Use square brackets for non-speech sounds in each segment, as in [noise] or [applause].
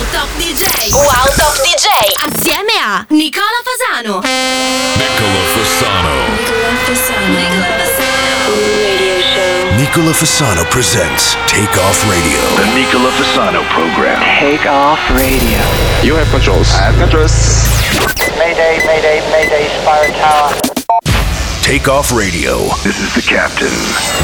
Wow Top DJ. Wow Top DJ. Assieme a Nicola Fasano. Nicola Fasano. Nicola Fasano. Nicola Fasano. Radio show. Nicola Fasano presents Take Off Radio. The Nicola Fasano program. Take off radio. You have controls. I have controls. Mayday, mayday, mayday, Spire Tower. Take Off Radio. This is the captain.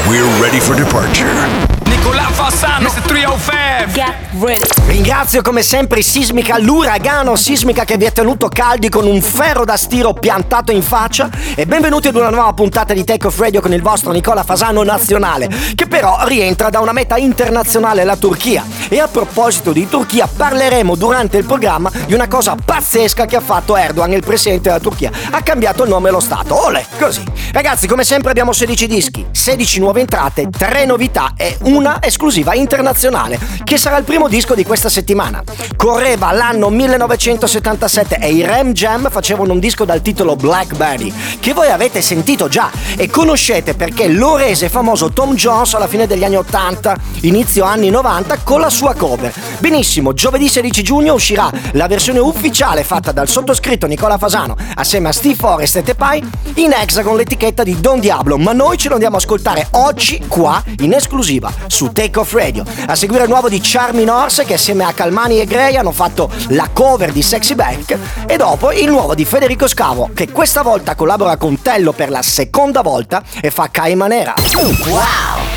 We're ready for departure. Nicola Fassano, Mr. 305. Get ready. Ringrazio come sempre Sismica, l'uragano Sismica che vi ha tenuto caldi con un ferro da stiro piantato in faccia e benvenuti ad una nuova puntata di Take Off Radio con il vostro Nicola Fasano nazionale, che però rientra da una meta internazionale, la Turchia. E a proposito di Turchia parleremo durante il programma di una cosa pazzesca che ha fatto Erdogan, il presidente della Turchia. Ha cambiato il nome allo Stato. Ole, così. Ragazzi, come sempre abbiamo 16 dischi, 16 nuove entrate, 3 novità e una esclusiva internazionale, che sarà il primo disco di questa settimana. Correva l'anno 1977 e i Ram Jam facevano un disco dal titolo Blackberry, che voi avete sentito già e conoscete perché lo rese famoso Tom Jones alla fine degli anni 80, inizio anni 90 con la sua cover. Benissimo, giovedì 16 giugno uscirà la versione ufficiale fatta dal sottoscritto Nicola Fasano assieme a Steve Forrest e Tepai in Hexagon l'etichetta di Don Diablo, ma noi ce lo andiamo a ascoltare oggi qua in esclusiva su Take Off Radio. A seguire il nuovo di Charmin Horse che assieme a Calmani e Gray hanno fatto la cover di Sexy Back e dopo il nuovo di Federico Scavo che questa volta collabora con Tello per la seconda volta e fa Caimanera. Wow!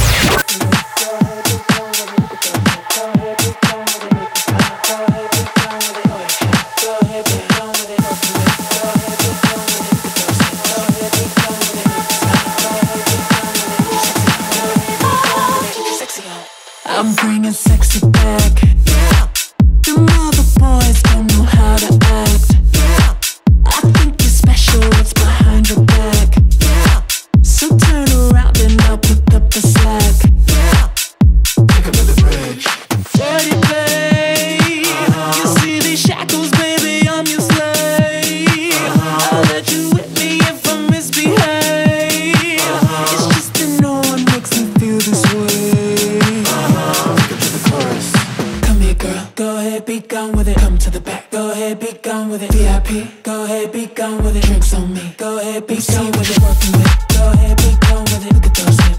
Girl. Go ahead, be gone with it. Come to the back. Go ahead, be gone with it. VIP. Go ahead, be gone with it. Drinks on me. Go ahead, be gone with it. Working with. Go ahead, be gone with it. Look at those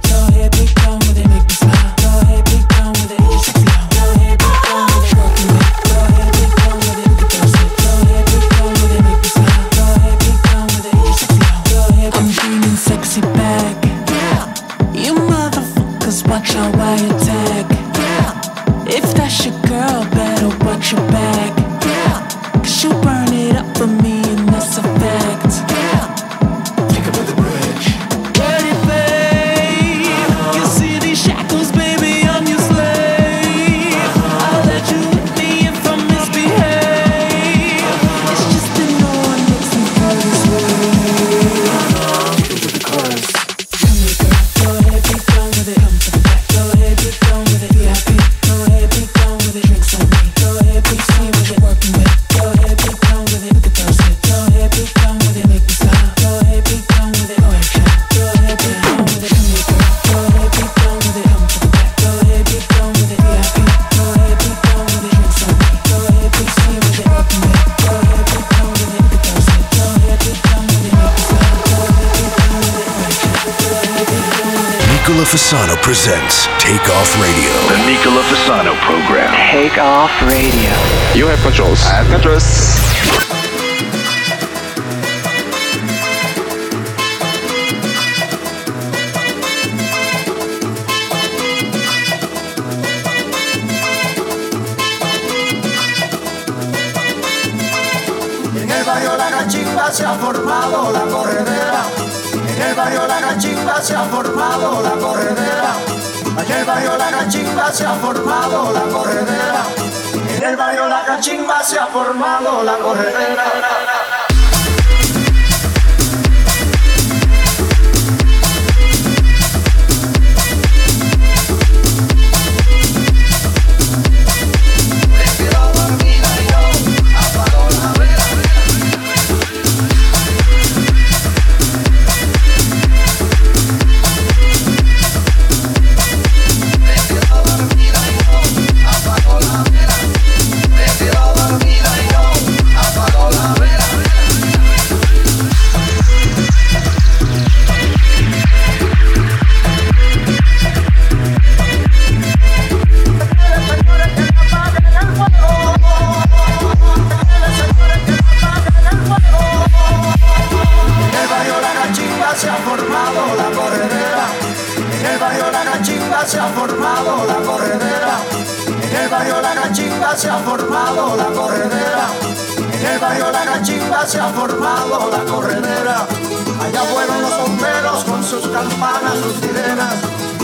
You have controls. I have controls. En el barrio La Cachimba se ha formado la corredera. En el barrio La Cachimba se ha formado la corredera. En el barrio La Cachimba se ha formado la corredera. En el barrio La Cachimba se ha formado la corredera. Corredera. En el barrio La Cachimba se ha formado la corredera. Allá fueron los bomberos con sus campanas, sus sirenas.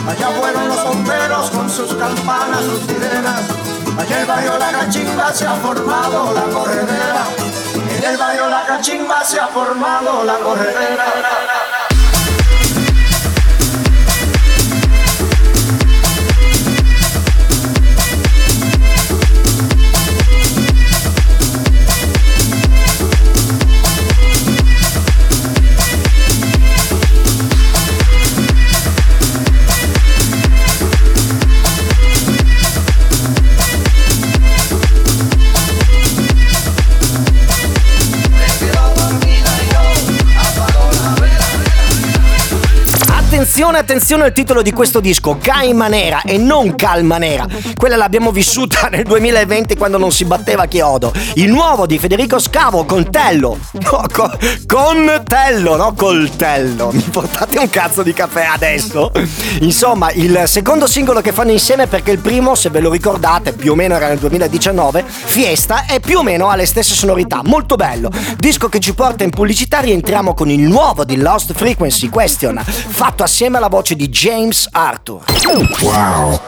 Allá fueron los bomberos con sus campanas, sus sirenas. Allá el barrio La Cachimba se ha formado la corredera. En el barrio La Cachimba se ha formado la corredera. Attenzione, attenzione al titolo di questo disco, Caima Nera e non Calma Nera. Quella l'abbiamo vissuta nel 2020 quando non si batteva chiodo. Il nuovo di Federico Scavo, Contello. No, co- con Tello, no coltello. Mi portate un cazzo di caffè adesso? Insomma, il secondo singolo che fanno insieme perché il primo, se ve lo ricordate, più o meno era nel 2019, Fiesta, e più o meno ha le stesse sonorità. Molto bello. Disco che ci porta in pubblicità, rientriamo con il nuovo di Lost Frequency Question, fatto assieme alla voce di James Arthur. Wow.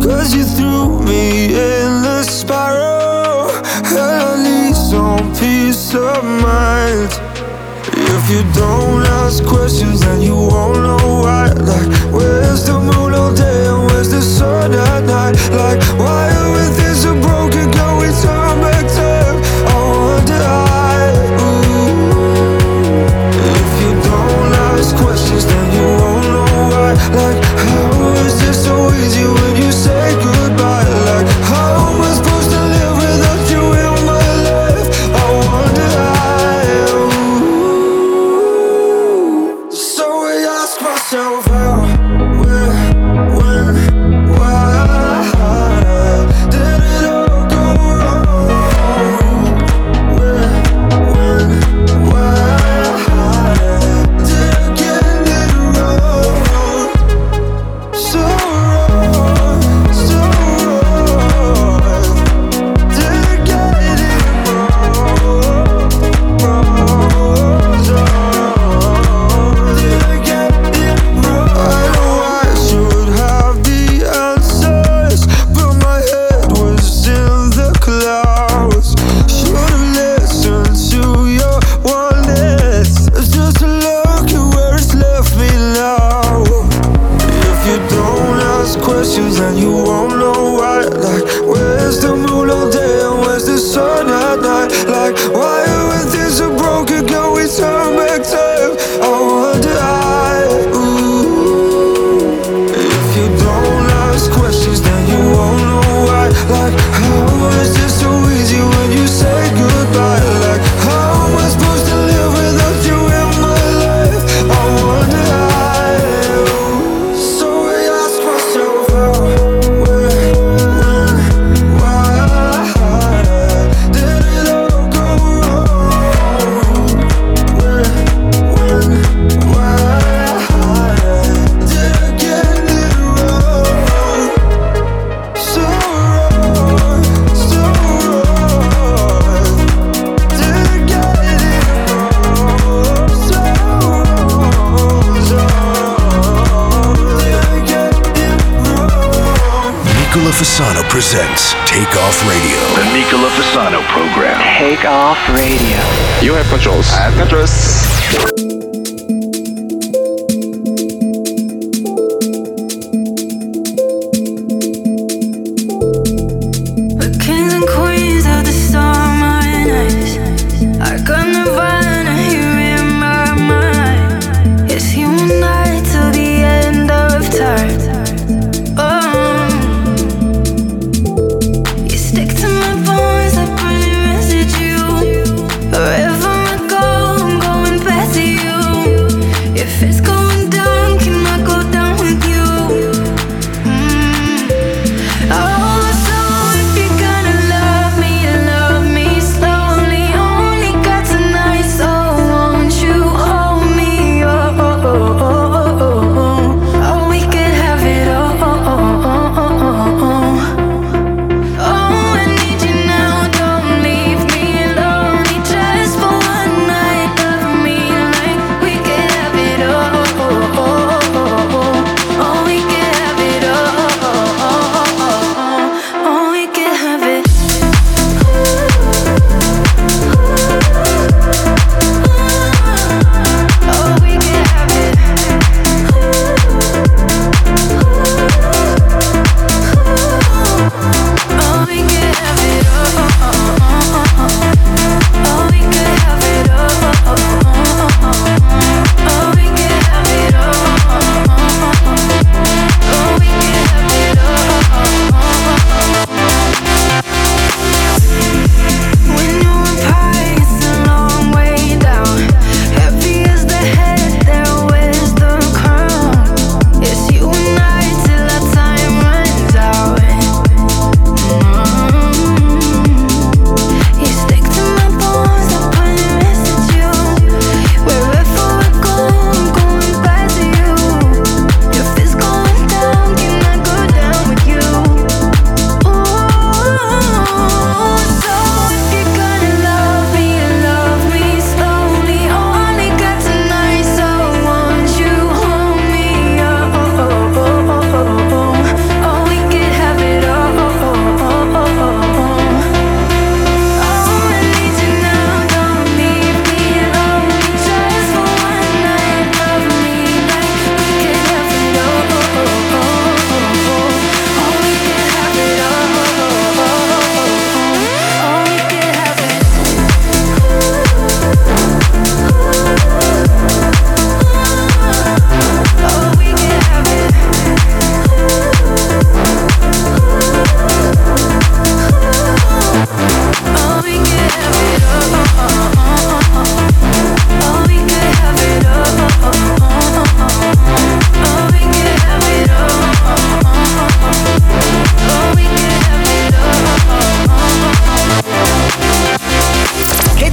Cause you threw me mind. If you don't ask questions, then you won't know why. Like, where's the moon all day and where's the sun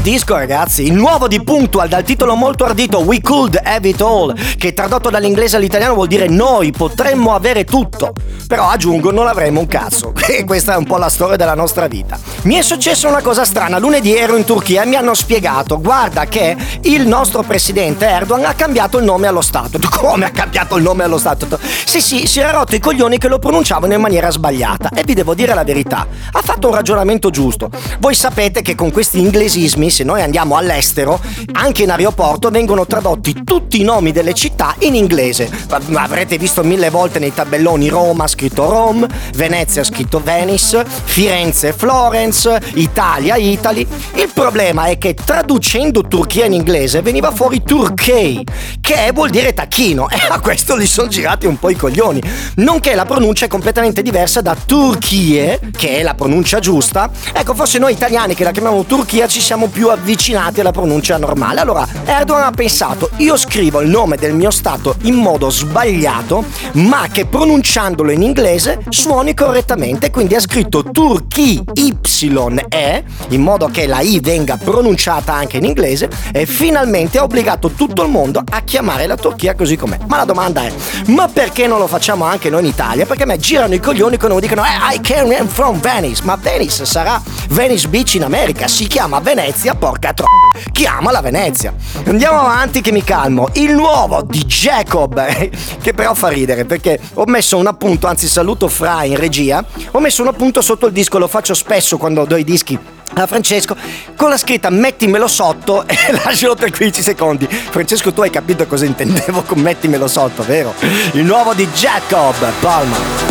disco ragazzi, il nuovo di Punctual dal titolo molto ardito We Could Have It All, che tradotto dall'inglese all'italiano vuol dire noi potremmo avere tutto, però aggiungo non avremo un cazzo, [laughs] e questa è un po' la storia della nostra vita. Mi è successa una cosa strana, lunedì ero in Turchia e mi hanno spiegato, guarda che il nostro presidente Erdogan ha cambiato il nome allo Stato. [laughs] Come ha cambiato il nome allo Stato? Sì sì, si era rotto i coglioni che lo pronunciavano in maniera sbagliata e vi devo dire la verità, ha fatto un ragionamento giusto. Voi sapete che con questi inglesismi, se noi andiamo all'estero, anche in aeroporto vengono tradotti tutti i nomi delle città in inglese. Avrete visto mille volte nei tabelloni Roma scritto Rome, Venezia scritto Venice, Firenze Florence, Italia Italy. Il problema è che traducendo Turchia in inglese veniva fuori Turkey, che vuol dire tacchino, e a questo li sono girati un po' i coglioni. Nonché la pronuncia è completamente diversa da Turchie, che è la pronuncia giusta. Ecco, forse noi italiani che la chiamiamo Turchia ci siamo più avvicinati alla pronuncia normale. Allora, Erdogan ha pensato, io scrivo il nome del mio stato in modo sbagliato, ma che pronunciandolo in inglese suoni correttamente, quindi ha scritto Turchi YE, in modo che la I venga pronunciata anche in inglese, e finalmente ha obbligato tutto il mondo a chiamare la Turchia così com'è. Ma la domanda è, ma perché non lo facciamo anche noi in Italia? Perché a me girano i coglioni quando dicono eh, I came from Venice, ma Venice sarà Venice Beach in America, si chiama Venezia Venezia, porca tro... Chi ama la Venezia? Andiamo avanti che mi calmo. Il nuovo di Jacob, [laughs] che però fa ridere perché ho messo un appunto, anzi saluto Fra in regia, ho messo un appunto sotto il disco, lo faccio spesso quando do i dischi a Francesco con la scritta mettimelo sotto [laughs] e lascialo per 15 secondi. Francesco, tu hai capito cosa intendevo con mettimelo sotto, vero? Il nuovo di Jacob Palma.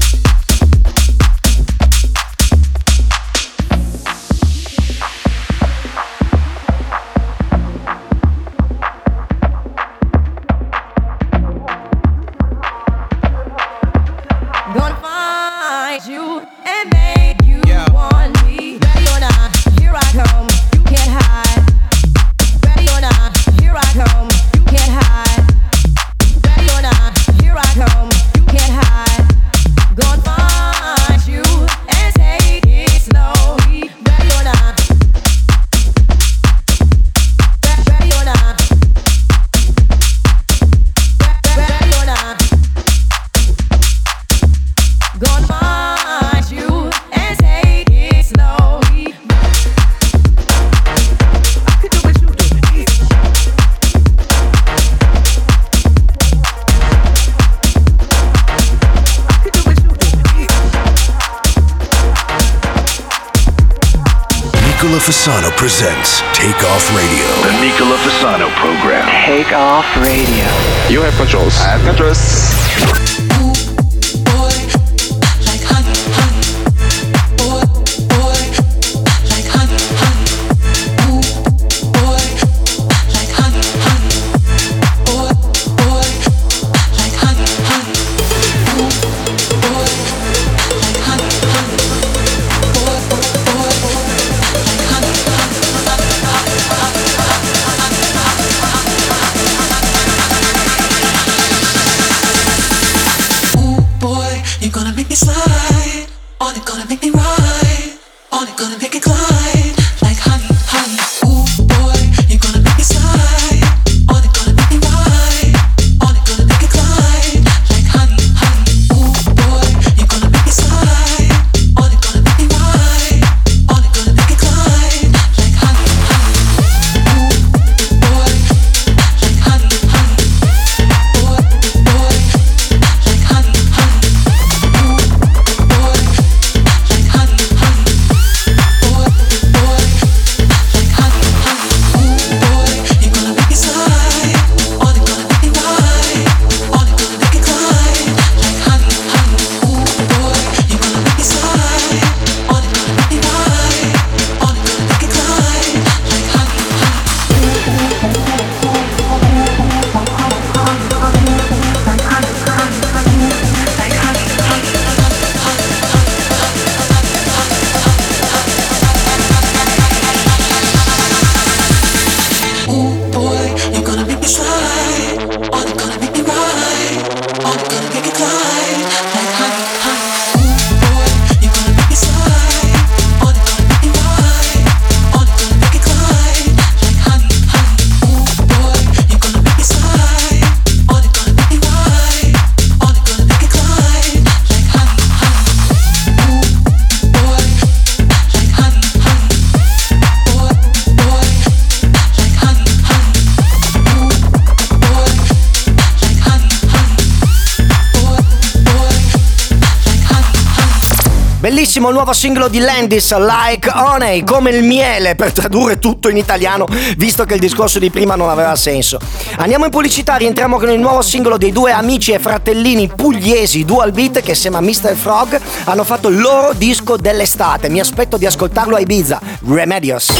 Bellissimo nuovo singolo di Landis, Like Honey, come il miele, per tradurre tutto in italiano, visto che il discorso di prima non aveva senso. Andiamo in pubblicità, rientriamo con il nuovo singolo dei due amici e fratellini pugliesi Dual Beat che insieme a Mr. Frog hanno fatto il loro disco dell'estate. Mi aspetto di ascoltarlo a Ibiza, Remedios.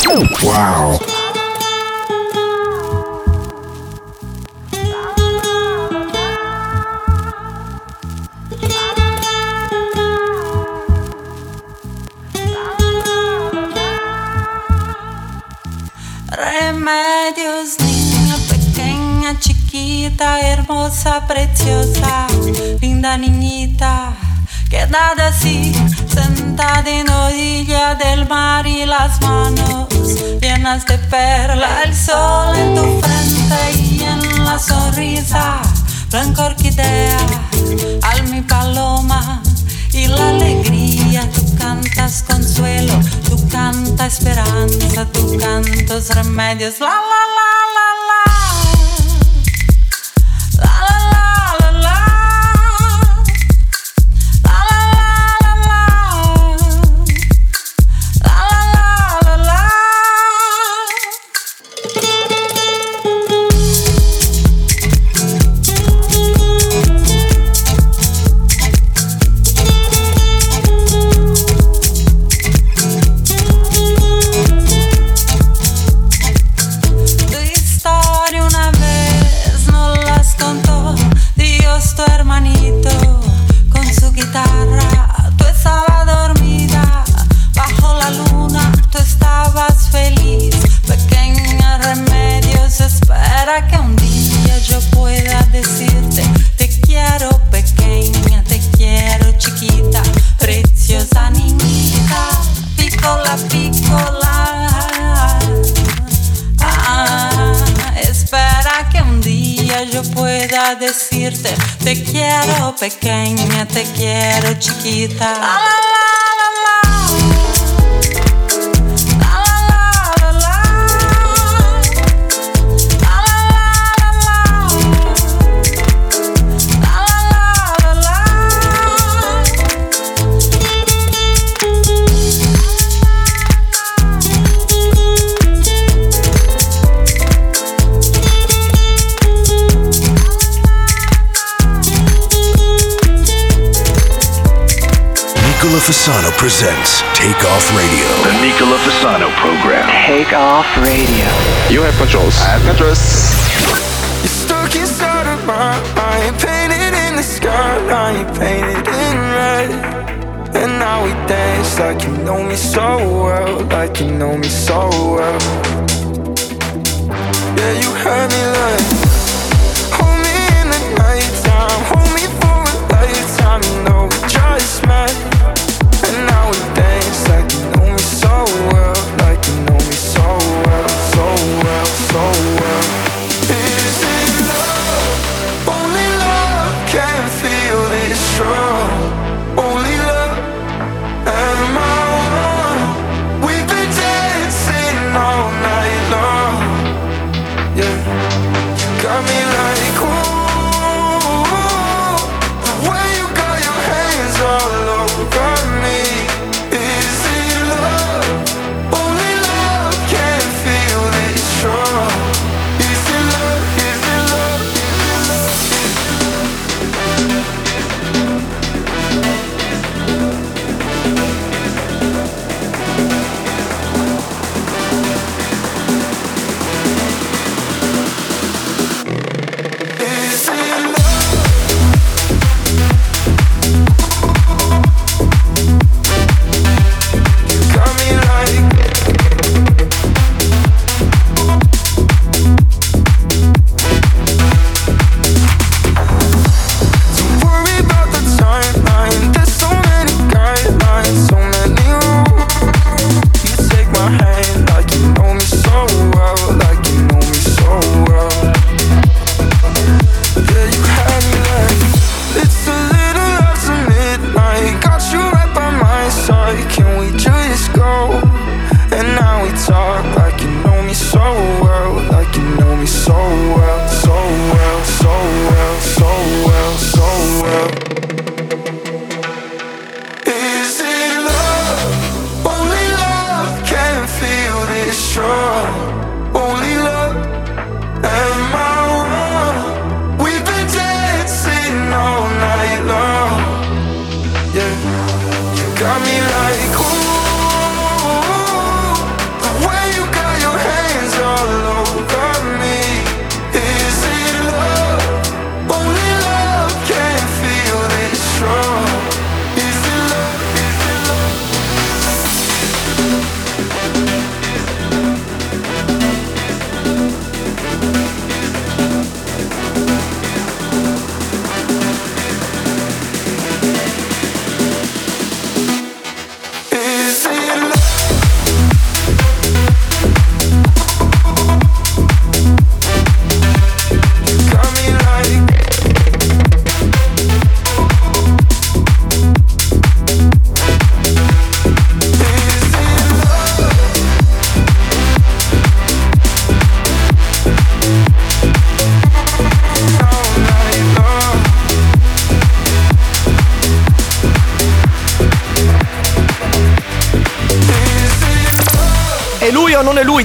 Wow. Remedios, niña pequeña, chiquita, hermosa, preciosa, linda niñita, quedada así, sentada en orilla del mar y las manos llenas de perla, el sol en tu frente y en la sonrisa, blanca orquídea, al mi paloma y la alegría. Cantas consuelo, tú cantas esperanza, tú cantas remedios. La la te quiero chiquita. Fasano presents Take Off Radio. The Nicola Fasano program. Take off radio. You have controls. I have controls. You're stuck inside of my mind, painted in the skyline, painted in red. And now we dance like you know me so well, like you know me so well. Yeah, you had me like,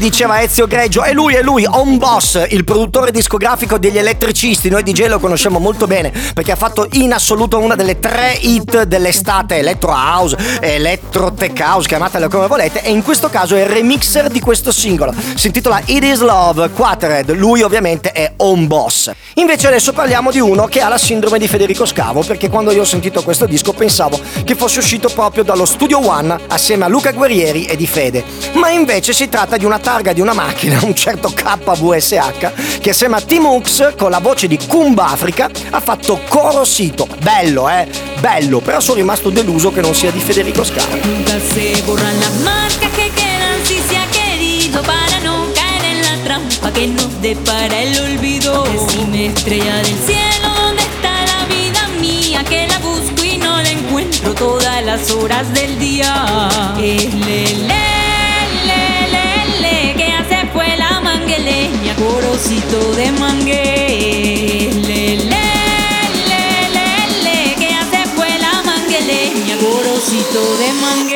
diceva Ezio Greggio. È lui, è lui, On Boss, il produttore discografico degli elettricisti. Noi DJ lo conosciamo molto bene perché ha fatto in assoluto una delle tre hit dell'estate: Electro House, Electro Tech House, chiamatela come volete. E in questo caso è il remixer di questo singolo. Si intitola It Is Love, Quatered. Lui ovviamente è On Boss. Invece adesso parliamo di uno che ha la sindrome di Federico Scavo perché quando io ho sentito questo disco pensavo che fosse uscito proprio dallo Studio One assieme a Luca Guerrieri e di Fede. Ma invece si tratta di una targa di una macchina, un certo KVSH, che assieme a Hooks con la voce di Kumba Africa ha fatto Coro Sito. Bello, eh? Bello, però sono rimasto deluso che non sia di Federico Scavo. Nunca se borran las marcas que quedan si se ha querido para no caer en la trampa que nos depara el olvido. Decime estrella del cielo, ¿dónde está la vida mía? Que la busco y no la encuentro todas las horas del día. Es lele, osito de mangué. Le, le, le, le, le, que hace fue la manguele, mi agorocito de mangué.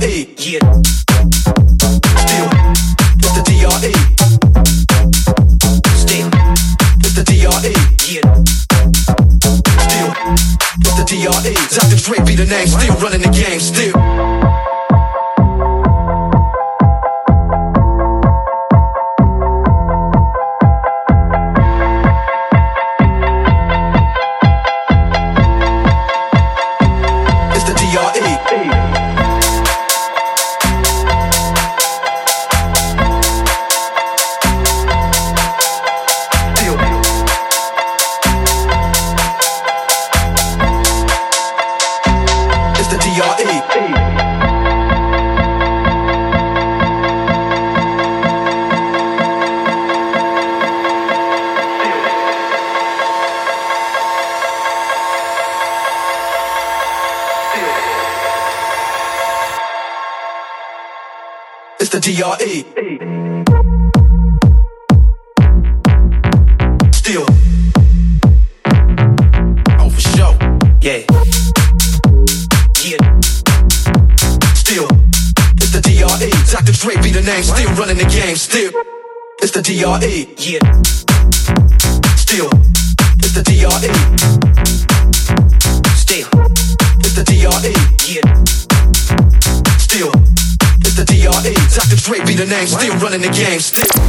DRE. Yeah. Still, the DRE. Still, the DRE. Still, the DRE. Dr. Dre be the name, still running the game, still. D-R-E. Still. Oh, for sure. Yeah. Yeah. Still. It's the D-R-E. Dr. Dre be the name. Still running the game. Still. It's the D-R-E. Yeah. Still. It's the D-R-E.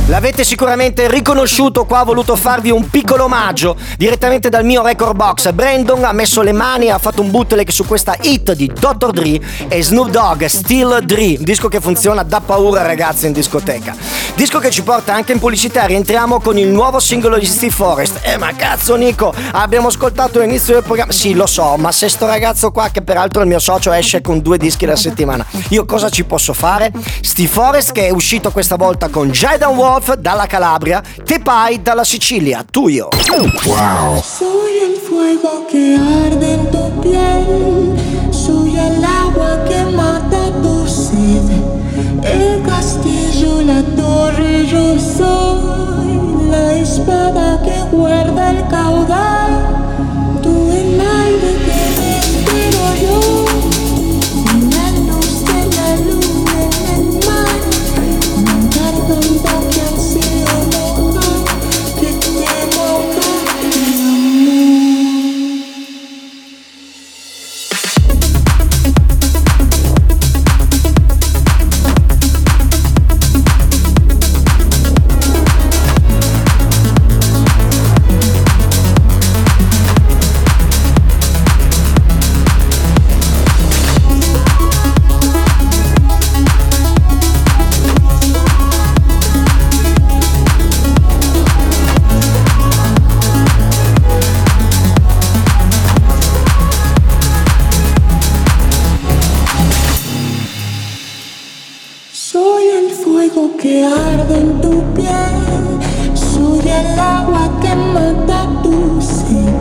L'avete sicuramente riconosciuto, qua ho voluto farvi un piccolo omaggio direttamente dal mio record box. Brandon ha messo le mani ha fatto un bootleg su questa hit di Dr. Dre e Snoop Dogg, Still Dre, disco che funziona da paura ragazzi in discoteca. Disco che ci porta anche in pubblicità, rientriamo con il nuovo singolo di Steve Forrest. Eh ma cazzo Nico, abbiamo ascoltato l'inizio del programma. Sì lo so, ma se sto ragazzo qua che peraltro è il mio socio esce con due dischi alla settimana, io cosa ci posso fare? Steve Che è uscito questa volta con Jaidan Wolf dalla Calabria, Tepai dalla Sicilia, tuyo. Wow. Soy el fuego que arde en tu piel, soy el agua que mata tu sed, el castillo, la torre, yo soy la espada que guarda el caudal, que arde en tu piel, soy el agua que mata tu sed,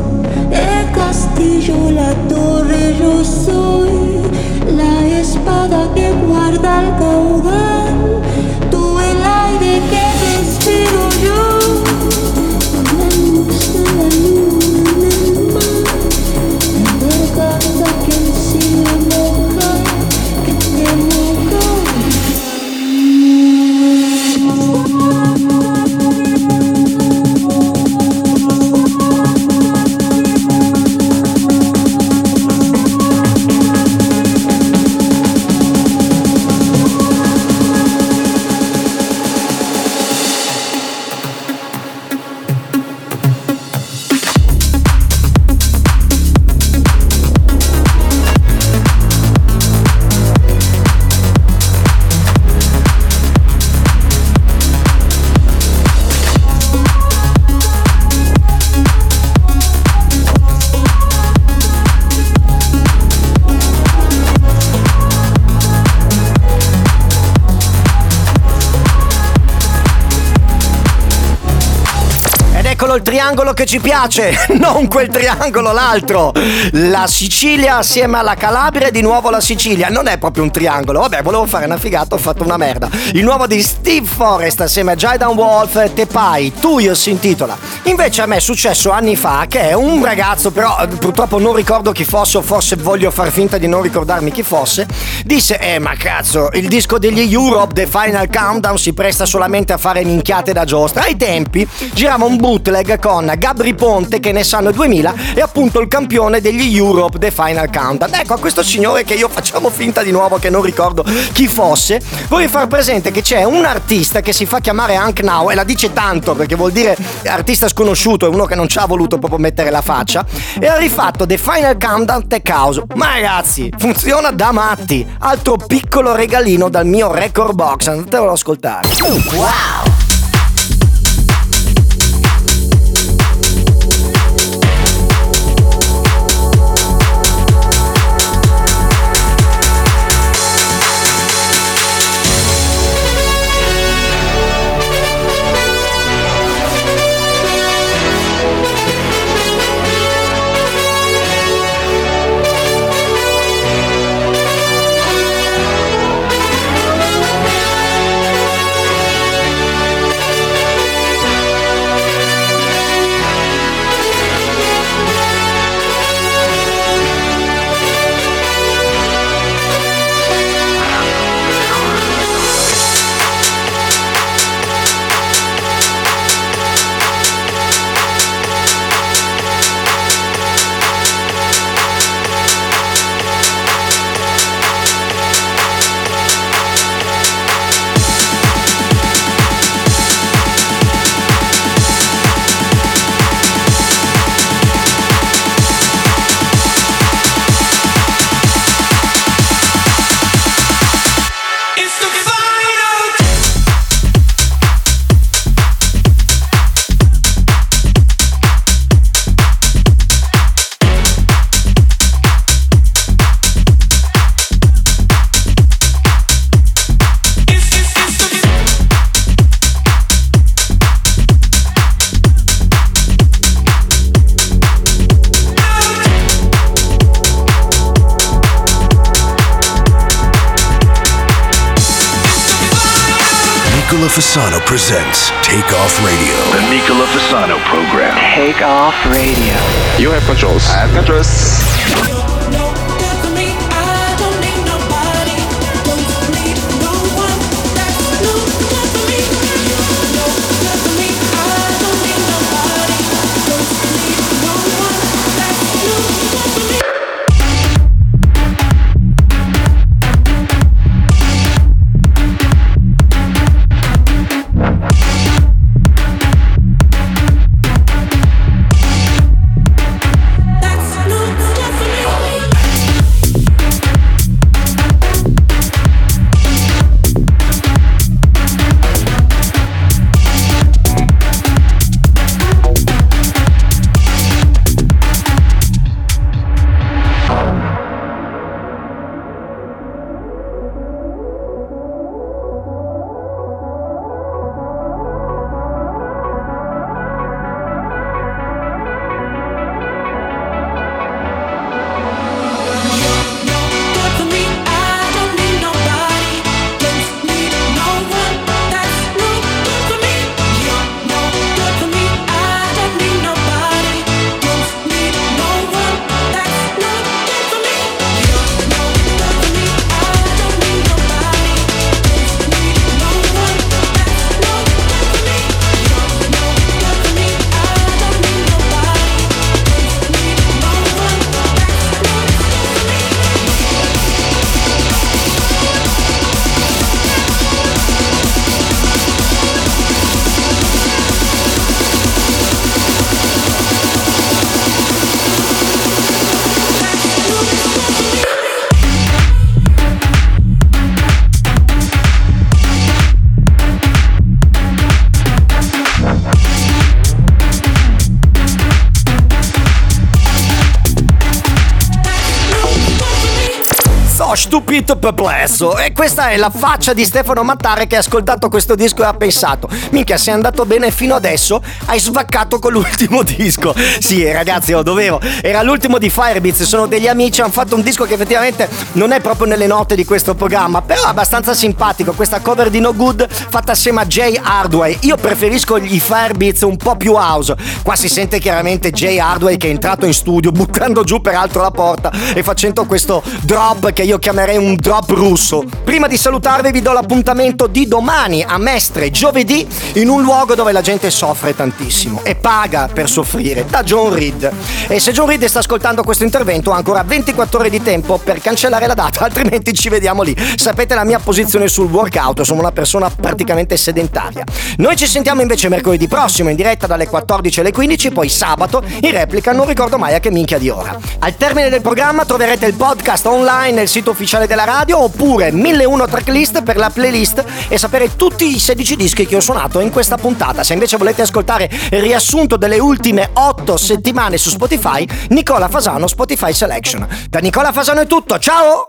el castillo, la torre, yo soy la espada que guarda el caudal, che ci piace, [laughs] non quel triangolo, l'altro. La Sicilia assieme alla Calabria e di nuovo la Sicilia. Non è proprio un triangolo. Vabbè, volevo fare una figata, ho fatto una merda. Il nuovo di Steve Forrest assieme a Jaidan Wolf e Tepai, Tuyo si intitola. Invece a me è successo anni fa che un ragazzo, però eh, purtroppo non ricordo chi fosse o forse voglio far finta di non ricordarmi chi fosse, disse, eh ma cazzo, il disco degli Europe, The Final Countdown, si presta solamente a fare minchiate da giostra. Ai tempi girava un bootleg con Gabri Ponte che ne sanno 2000 e appunto il campione degli Europe The Final Countdown. Ecco, a questo signore che io facciamo finta di nuovo che non ricordo chi fosse, vorrei far presente che c'è un artista che si fa chiamare Hank Now e la dice tanto perché vuol dire artista sconosciuto, è uno che non ci ha voluto proprio mettere la faccia e ha rifatto The Final Countdown Tech House. Ma ragazzi, funziona da matti. Altro piccolo regalino dal mio record box, andatevelo ad ascoltare. Wow! Stupito perplesso. E questa è la faccia di Stefano Mattare che ha ascoltato questo disco e ha pensato: Minchia, sei andato bene fino adesso, hai svaccato con l'ultimo [laughs] disco. Sì, ragazzi, lo dovevo. Era l'ultimo di Firebeats, sono degli amici, hanno fatto un disco che effettivamente non è proprio nelle note di questo programma, però è abbastanza simpatico. Questa cover di No Good fatta assieme a Jay Hardway. Io preferisco gli Firebeats un po' più house. Qua si sente chiaramente Jay Hardway che è entrato in studio buttando giù peraltro la porta e facendo questo drop che io chiamerei un drop russo. Prima di salutarvi vi do l'appuntamento di domani a Mestre, giovedì, in un luogo dove la gente soffre tantissimo e paga per soffrire, da John Reed. E se John Reed sta ascoltando questo intervento ha ancora 24 ore di tempo per cancellare la data, [laughs] altrimenti ci vediamo lì. Sapete la mia posizione sul workout, sono una persona praticamente sedentaria. Noi ci sentiamo invece mercoledì prossimo in diretta dalle 14 alle 15, poi sabato in replica, non ricordo mai a che minchia di ora. Al termine del programma troverete il podcast online nel sito ufficiale della radio oppure 1001 tracklist per la playlist e sapere tutti i 16 dischi che ho suonato in questa puntata. Se invece volete ascoltare il riassunto delle ultime 8 settimane su Spotify, Nicola Fasano Spotify Selection. Da Nicola Fasano è tutto, ciao!